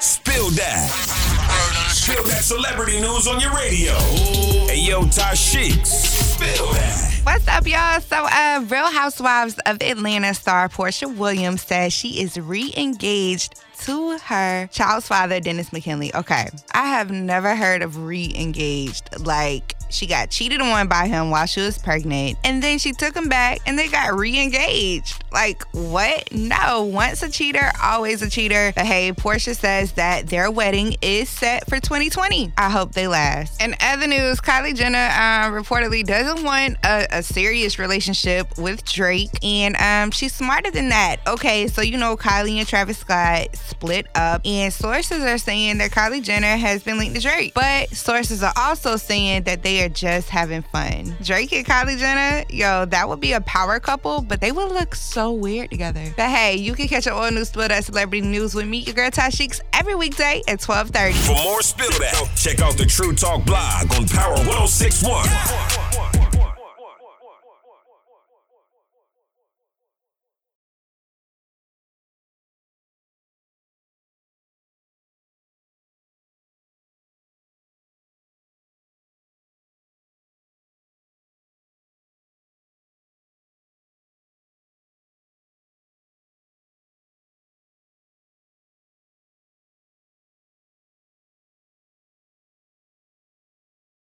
Spill that. Spill that celebrity news on your radio. Hey, yo, Tashiks. Spill that. What's up, y'all? So, uh, Real Housewives of Atlanta star Porsha Williams says she is re-engaged to her child's father, Dennis McKinley. Okay, I have never heard of re-engaged. Like, she got cheated on by him while she was pregnant, and then she took him back and they got re-engaged. Like, what? No, once a cheater, always a cheater. But hey, Porsha says that their wedding is set for 2020. I hope they last. In other news, Kylie Jenner uh, reportedly doesn't want a, a serious relationship with Drake, and um, she's smarter than that. Okay, so you know Kylie and Travis Scott split up, and sources are saying that Kylie Jenner has been linked to Drake, but sources are also saying that they are just having fun. Drake and Kylie Jenner, yo, that would be a power couple, but they would look so weird together. But hey, you can catch your all news spill that celebrity news with me, your girl Tashiks, every weekday at 12:30. For more Spill That, check out the True Talk blog on Power 1061.